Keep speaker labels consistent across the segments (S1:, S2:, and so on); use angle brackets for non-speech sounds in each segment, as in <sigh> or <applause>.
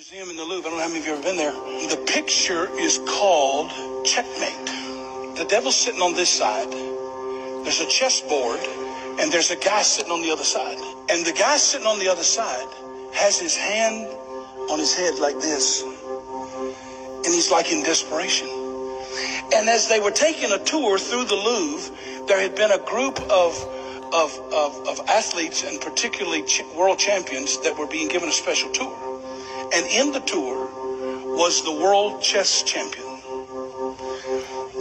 S1: museum in the Louvre. I don't know how many of you have ever been there. The picture is called Checkmate. The devil's sitting on this side. There's a chessboard, and there's a guy sitting on the other side. And the guy sitting on the other side has his hand on his head like this. And he's like in desperation. And as they were taking a tour through the Louvre, there had been a group of of, of, of athletes and particularly ch- world champions that were being given a special tour. And in the tour was the world chess champion.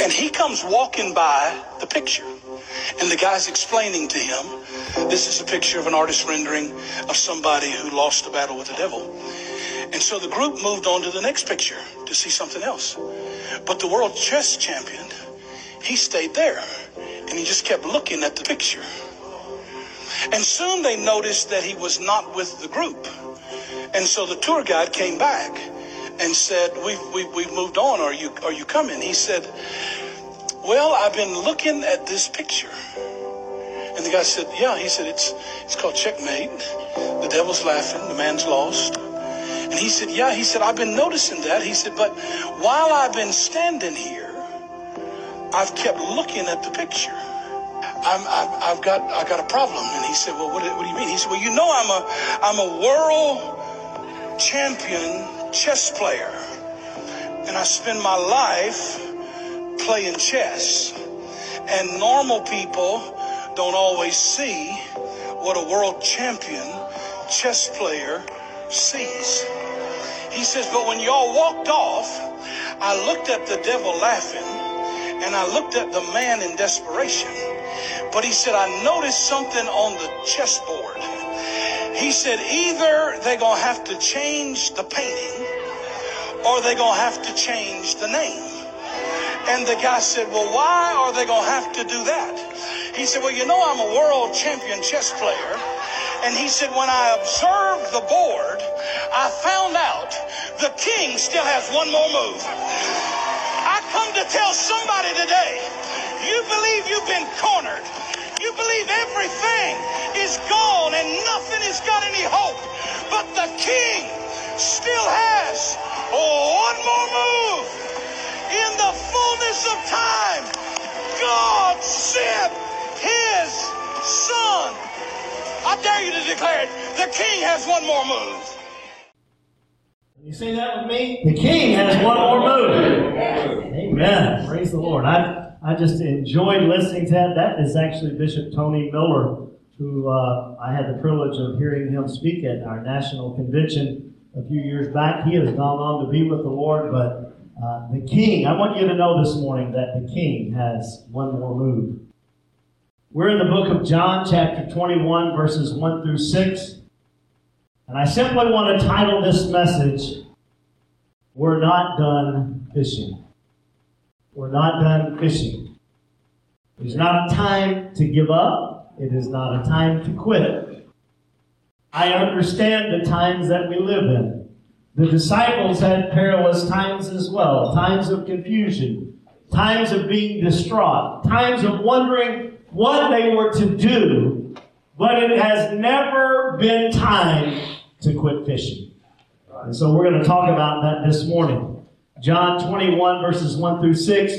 S1: And he comes walking by the picture. And the guy's explaining to him, this is a picture of an artist rendering of somebody who lost the battle with the devil. And so the group moved on to the next picture to see something else. But the world chess champion, he stayed there. And he just kept looking at the picture. And soon they noticed that he was not with the group. And so the tour guide came back and said, we've, we've, we've moved on. Are you, are you coming? He said, well, I've been looking at this picture. And the guy said, yeah. He said, it's, it's called Checkmate. The devil's laughing. The man's lost. And he said, yeah. He said, I've been noticing that. He said, but while I've been standing here, I've kept looking at the picture. I've, I've got I got a problem. And he said, well, what, what do you mean? He said, well, you know, I'm a I'm a world champion chess player, and I spend my life playing chess. And normal people don't always see what a world champion chess player sees. He says, but when y'all walked off, I looked at the devil laughing and I looked at the man in desperation. But he said, I noticed something on the chessboard. He said, either they're going to have to change the painting or they're going to have to change the name. And the guy said, Well, why are they going to have to do that? He said, Well, you know, I'm a world champion chess player. And he said, When I observed the board, I found out the king still has one more move. I come to tell somebody today, you believe you've been cornered. You believe everything is gone and nothing has got any hope. But the king still has one more move. In the fullness of time, God sent his son. I dare you to declare it. The king has one more move.
S2: You say that with me? The king has one more move. Amen. Praise the Lord. I, I just enjoyed listening to that. That is actually Bishop Tony Miller, who uh, I had the privilege of hearing him speak at our national convention a few years back. He has gone on to be with the Lord, but uh, the king, I want you to know this morning that the king has one more move. We're in the book of John, chapter 21, verses 1 through 6. And I simply want to title this message, We're Not Done Fishing. We're not done fishing. It's not a time to give up. It is not a time to quit. I understand the times that we live in. The disciples had perilous times as well times of confusion, times of being distraught, times of wondering what they were to do, but it has never been time to quit fishing. And so we're going to talk about that this morning. John 21, verses 1 through 6.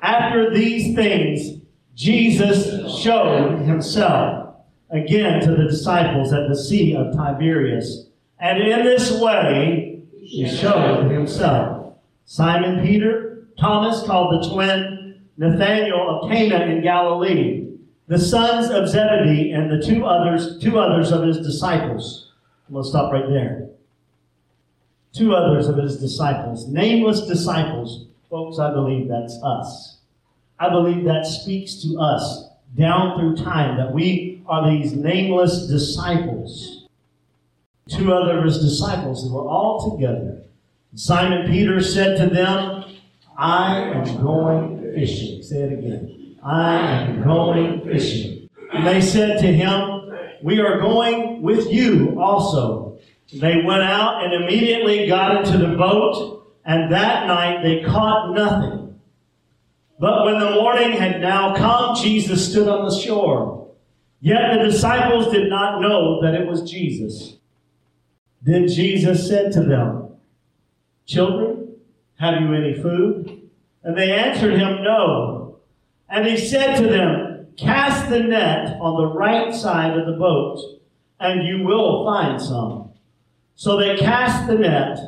S2: After these things, Jesus showed himself again to the disciples at the Sea of Tiberias. And in this way, he showed himself. Simon Peter, Thomas called the twin, Nathanael of Cana in Galilee, the sons of Zebedee, and the two others, two others of his disciples. I'm going to stop right there two others of his disciples, nameless disciples. Folks, I believe that's us. I believe that speaks to us down through time that we are these nameless disciples. Two other of his disciples who were all together. Simon Peter said to them, I am going fishing. Say it again. I am going fishing. And they said to him, We are going with you also. They went out and immediately got into the boat, and that night they caught nothing. But when the morning had now come, Jesus stood on the shore. Yet the disciples did not know that it was Jesus. Then Jesus said to them, Children, have you any food? And they answered him, No. And he said to them, Cast the net on the right side of the boat, and you will find some. So they cast the net,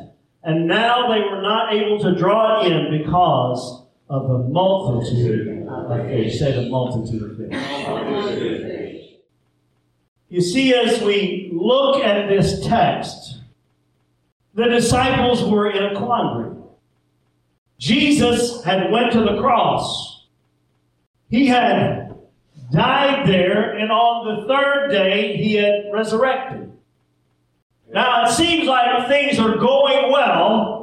S2: and now they were not able to draw it in because of a multitude of fish. Say the multitude of fish. You see, as we look at this text, the disciples were in a quandary. Jesus had went to the cross. He had died there, and on the third day he had resurrected. Now it seems like things are going well,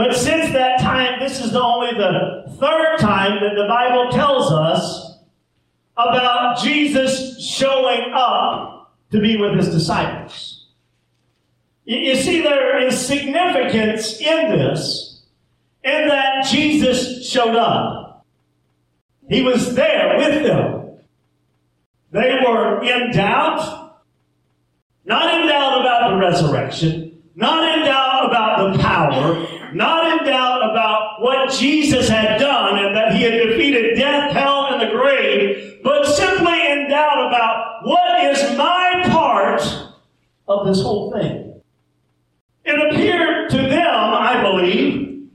S2: but since that time, this is only the third time that the Bible tells us about Jesus showing up to be with his disciples. You see, there is significance in this, in that Jesus showed up. He was there with them. They were in doubt, not in doubt about the resurrection, not in doubt about the power, not in doubt about what Jesus had done and that he had defeated death, hell, and the grave, but simply in doubt about what is my part of this whole thing. It appeared to them, I believe,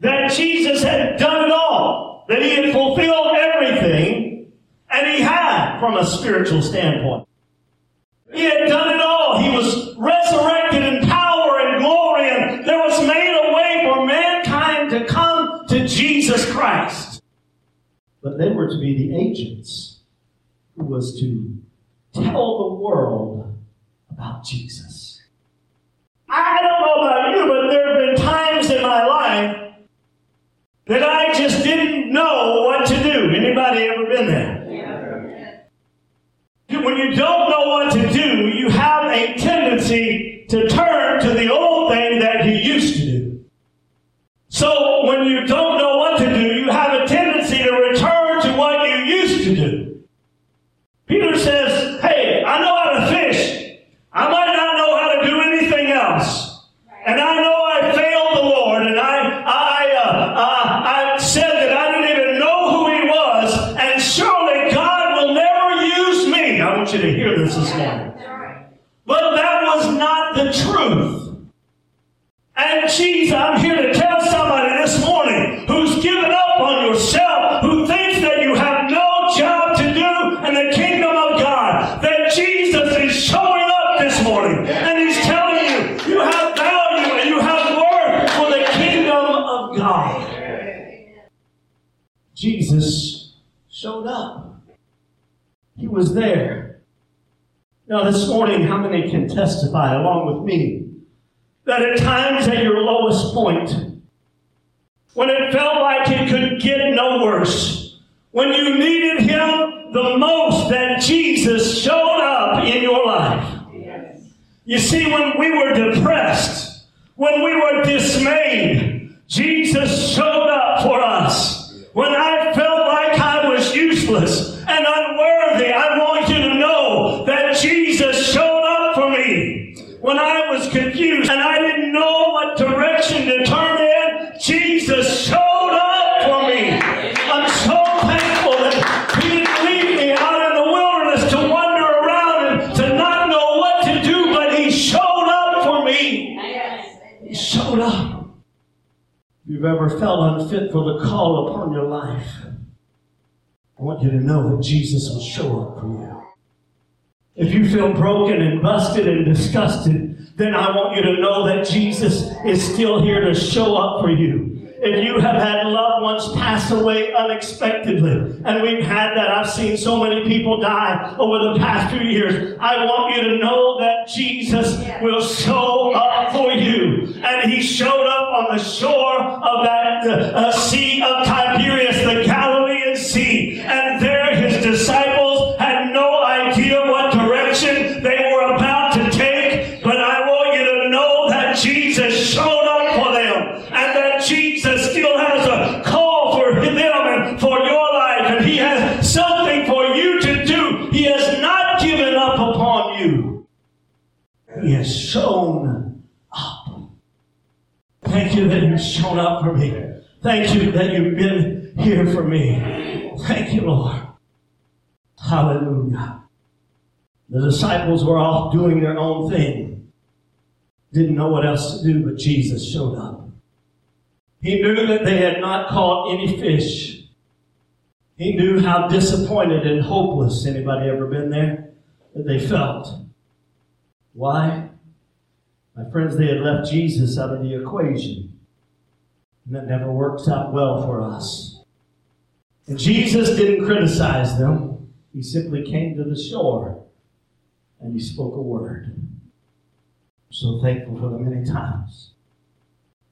S2: that Jesus had done it all, that he had fulfilled everything, and he had from a spiritual standpoint. He had done it all. He was resurrected But they were to be the agents who was to tell the world about Jesus. I don't know about you, but there have been times in my life that I just didn't know what to do. Anybody ever been there? When you don't know what to do, you have a tendency to turn I'm here to tell somebody this morning who's given up on yourself, who thinks that you have no job to do in the kingdom of God, that Jesus is showing up this morning and He's telling you you have value and you have worth for the kingdom of God. Jesus showed up. He was there. Now, this morning, how many can testify along with me that at times at your lowest point, when it felt like it could get no worse, when you needed Him the most, that Jesus showed up in your life? You see, when we were depressed, when we were dismayed, Jesus showed felt unfit for the call upon your life, I want you to know that Jesus will show up for you. If you feel broken and busted and disgusted, then I want you to know that Jesus is still here to show up for you. If you have had loved ones pass away unexpectedly, and we've had that, I've seen so many people die over the past few years. I want you to know that Jesus will show up for you. And he showed up on the shore of that uh, sea of Tiberias, the has shown up. Thank you that you've shown up for me. Thank you that you've been here for me. Thank you, Lord. Hallelujah. The disciples were off doing their own thing. Didn't know what else to do, but Jesus showed up. He knew that they had not caught any fish. He knew how disappointed and hopeless, anybody ever been there, that they felt. Why? My friends, they had left Jesus out of the equation. And that never works out well for us. And Jesus didn't criticize them. He simply came to the shore and he spoke a word. I'm so thankful for the many times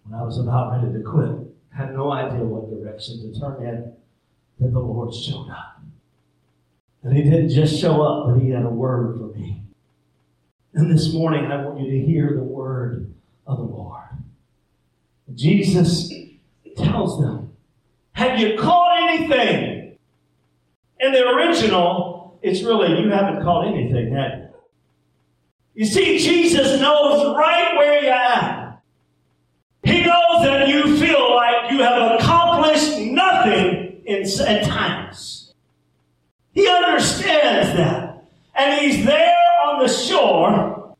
S2: when I was about ready to quit, had no idea what direction to turn in, that the Lord showed up. And he didn't just show up, but he had a word for me. And this morning, I want you to hear the word of the Lord. Jesus tells them, Have you caught anything? In the original, it's really, you haven't caught anything, have you? You see, Jesus knows right where you're at. He knows that you feel like you have accomplished nothing in, at times. He understands that. And he's there on the shore.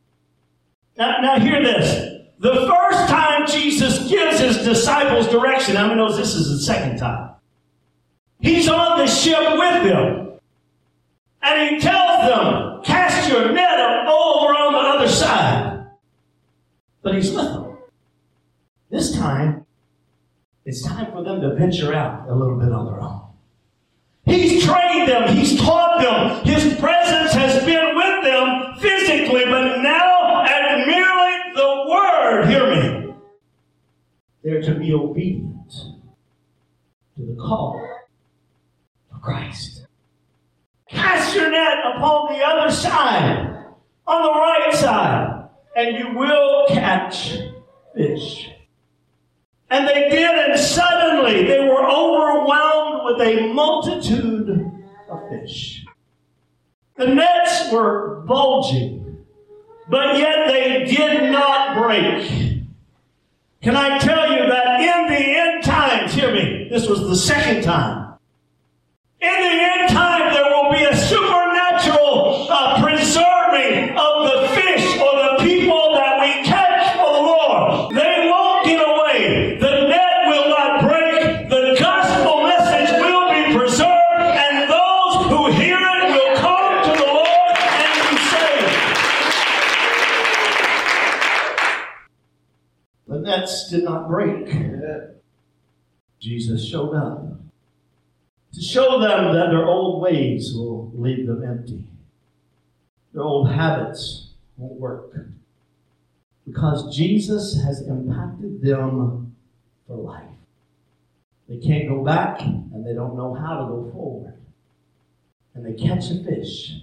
S2: Now, now hear this. The first time Jesus gives his disciples direction, how many knows this is the second time? He's on the ship with them. And he tells them, cast your net over on the other side. But he's with them. This time, it's time for them to venture out a little bit on their own. He's trained them, he's taught them, his presence has been to be obedient to the call of Christ. Cast your net upon the other side, on the right side, and you will catch fish. And they did, and suddenly they were overwhelmed with a multitude of fish. The nets were bulging, but yet they did not break. Can I tell you that in the end times, hear me, this was the second time. In the end time, there will break. Jesus showed up to show them that their old ways will leave them empty. Their old habits won't work. Because Jesus has impacted them for life. They can't go back and they don't know how to go forward. And they catch a fish,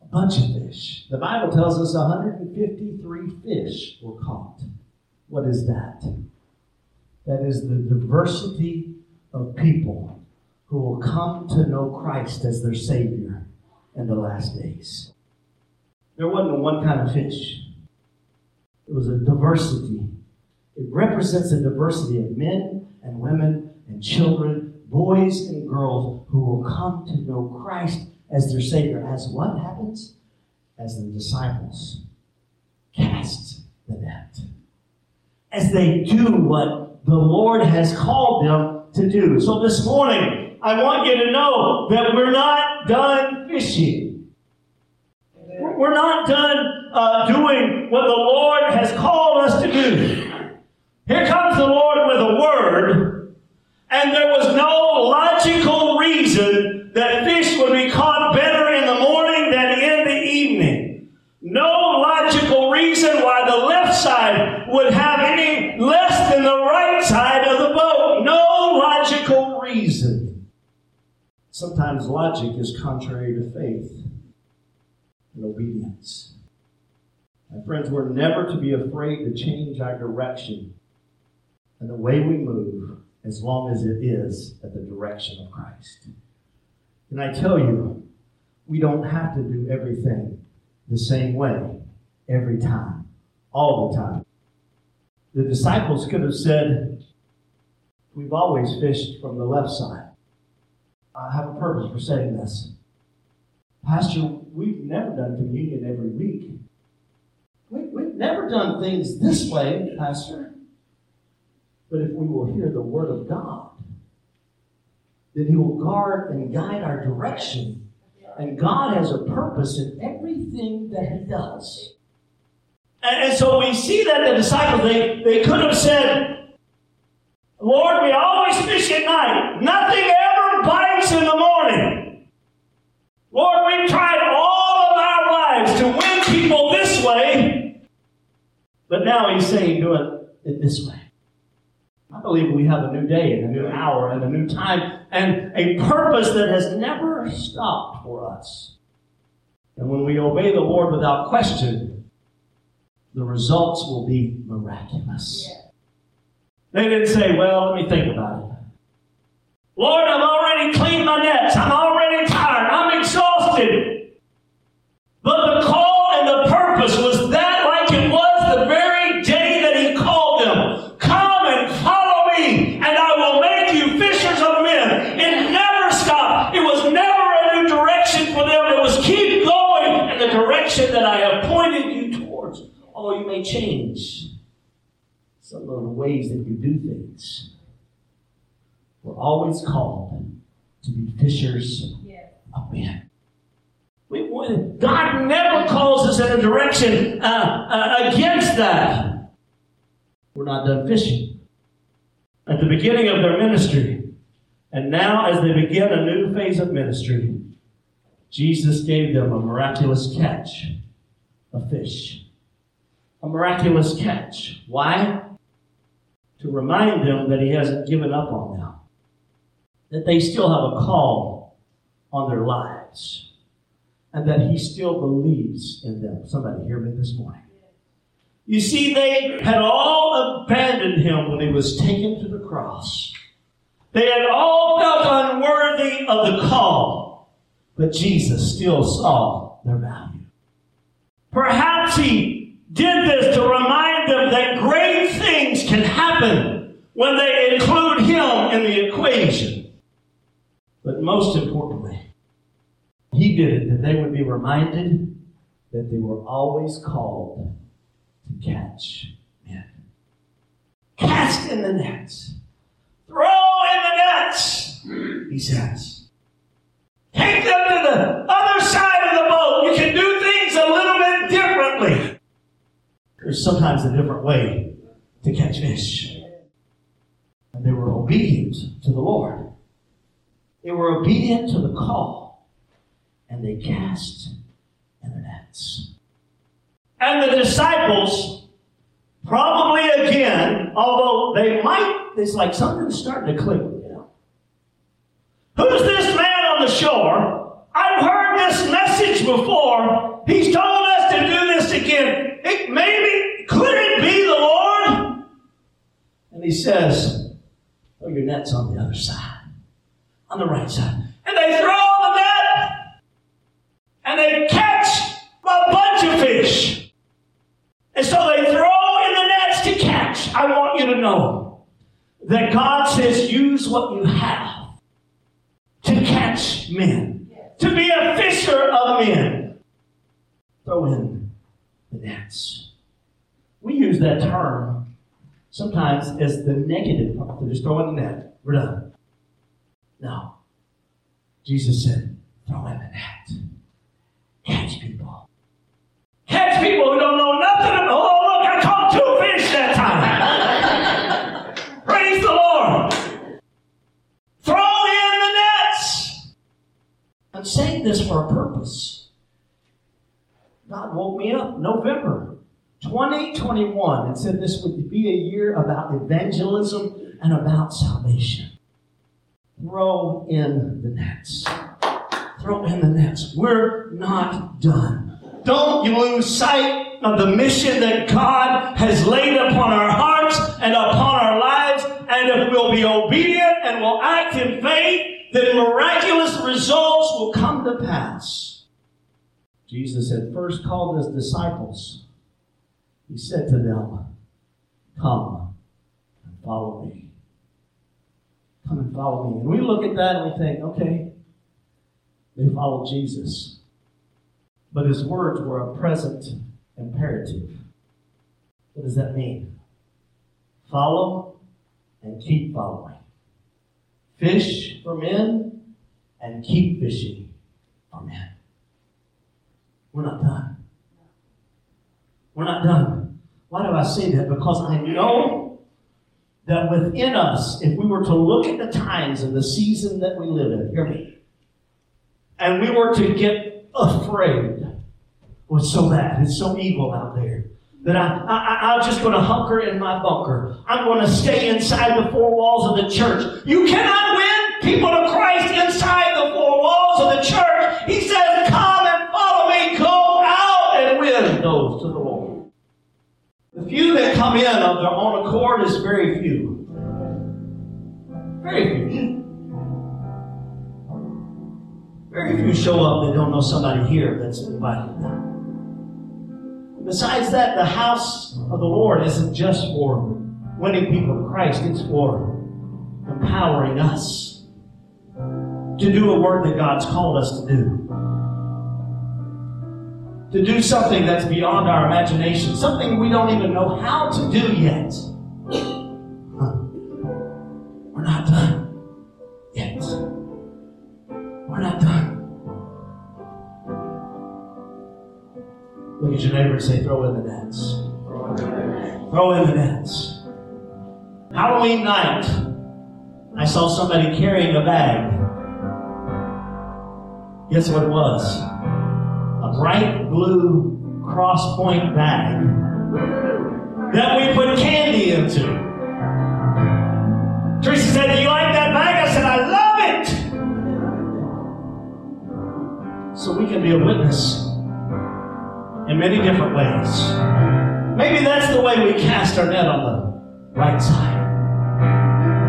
S2: a bunch of fish. The Bible tells us 153 fish were caught. What is that? That is the diversity of people who will come to know Christ as their Savior in the last days. There wasn't one kind of fish, it was a diversity. It represents a diversity of men and women and children, boys and girls who will come to know Christ as their Savior. As what happens? As the disciples cast the net. As they do what the Lord has called them to do. So this morning, I want you to know that we're not done fishing. We're not done uh, doing what the Lord has called us to do. Here comes the Lord with a word, and there was no logical reason that fish would be caught better in the morning than in the evening. No logical reason why the left side would have any less than the right side of the boat. No logical reason. Sometimes logic is contrary to faith and obedience. My friends, we're never to be afraid to change our direction and the way we move as long as it is at the direction of Christ. And I tell you, we don't have to do everything the same way every time, all the time. The disciples could have said, We've always fished from the left side. I have a purpose for saying this. Pastor, we've never done communion every week. We, we've never done things this way, Pastor. But if we will hear the Word of God, then He will guard and guide our direction. And God has a purpose in everything that He does. And, and so we see that the disciples, they, they could have said, Lord, we always fish at night. Nothing now He's saying, do it this way. I believe we have a new day and a new hour and a new time and a purpose that has never stopped for us. And when we obey the Lord without question, the results will be miraculous. Yeah. They didn't say, well, let me think about it. Lord, I've already cleaned my nets. I'm already tired. I'm exhausted. But the call change some of the ways that you do things, we're always called to be fishers of men. We, God never calls us in a direction uh, uh, against that. We're not done fishing. At the beginning of their ministry, and now as they begin a new phase of ministry, Jesus gave them a miraculous catch, a fish a miraculous catch. Why? To remind them that He hasn't given up on them, that they still have a call on their lives, and that He still believes in them. Somebody hear me this morning. You see, they had all abandoned Him when He was taken to the cross. They had all felt unworthy of the call, but Jesus still saw their value. Perhaps He did this to remind them that great things can happen when they include Him in the equation. But most importantly, He did it that they would be reminded that they were always called to catch men. Cast in the nets. Throw in the nets, he says. Take them to the There's sometimes a different way to catch fish. And they were obedient to the Lord. They were obedient to the call. And they cast in the nets. And the disciples, probably again, although they might, it's like something's starting to click them. Who's this man on the shore? I've heard this message before. He's told us to do this again. It maybe, And he says, Oh, your net's on the other side, on the right side. And they throw the net, and they catch a bunch of fish. And so they throw in the nets to catch. I want you to know that God says, use what you have to catch men, to be a fisher of men. Throw in the nets. We use that term sometimes as the negative part. So just throwing the net. We're done. No. Jesus said, throw in the net. Catch people. Catch people who don't know nothing about. Oh, look, I caught two fish that time. <laughs> Praise the Lord. Throw in the nets. I'm saying this for a purpose. God woke me up November 2021 and said this would be a year about evangelism and about salvation. Throw in the nets. Throw in the nets. We're not done. Don't you lose sight of the mission that God has laid upon our hearts and upon our lives. And if we'll be obedient and we'll act in faith, then miraculous results will come to pass. Jesus had first called his disciples He said to them, Come and follow me. Come and follow me. And we look at that and we think, okay, they followed Jesus. But his words were a present imperative. What does that mean? Follow and keep following. Fish for men and keep fishing for men. We're not done. We're not done. Why do I say that? Because I know that within us, if we were to look at the times and the season that we live in, hear me, and we were to get afraid, oh, it's so bad, it's so evil out there, that I, I, I'm just going to hunker in my bunker. I'm going to stay inside the four walls of the church. You cannot win people to Christ inside the four walls of the church. He says, Come and follow me, go out and win those to the Lord. The few that come in of their own accord is very few. Very few. Very few show up that don't know somebody here that's invited. Besides that, the house of the Lord isn't just for winning people to Christ, it's for empowering us to do a work that God's called us to do. To do something that's beyond our imagination, something we don't even know how to do yet. We're not done yet. We're not done. Look at your neighbor and say, throw in the nets. Throw in the nets. Halloween night, I saw somebody carrying a bag. Guess what it was? A bright blue cross point bag that we put candy into. Teresa said, Do you like that bag? I said, I love it. So we can be a witness in many different ways. Maybe that's the way we cast our net on the right side.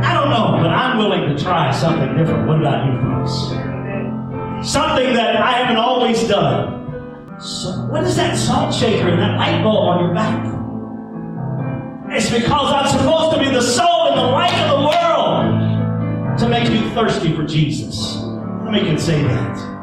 S2: I don't know, but I'm willing to try something different. What about you folks? Something that I haven't always done. So, what is that salt shaker and that light bulb on your back? It's because I'm supposed to be the salt and the light of the world to make you thirsty for Jesus. Let me can say that.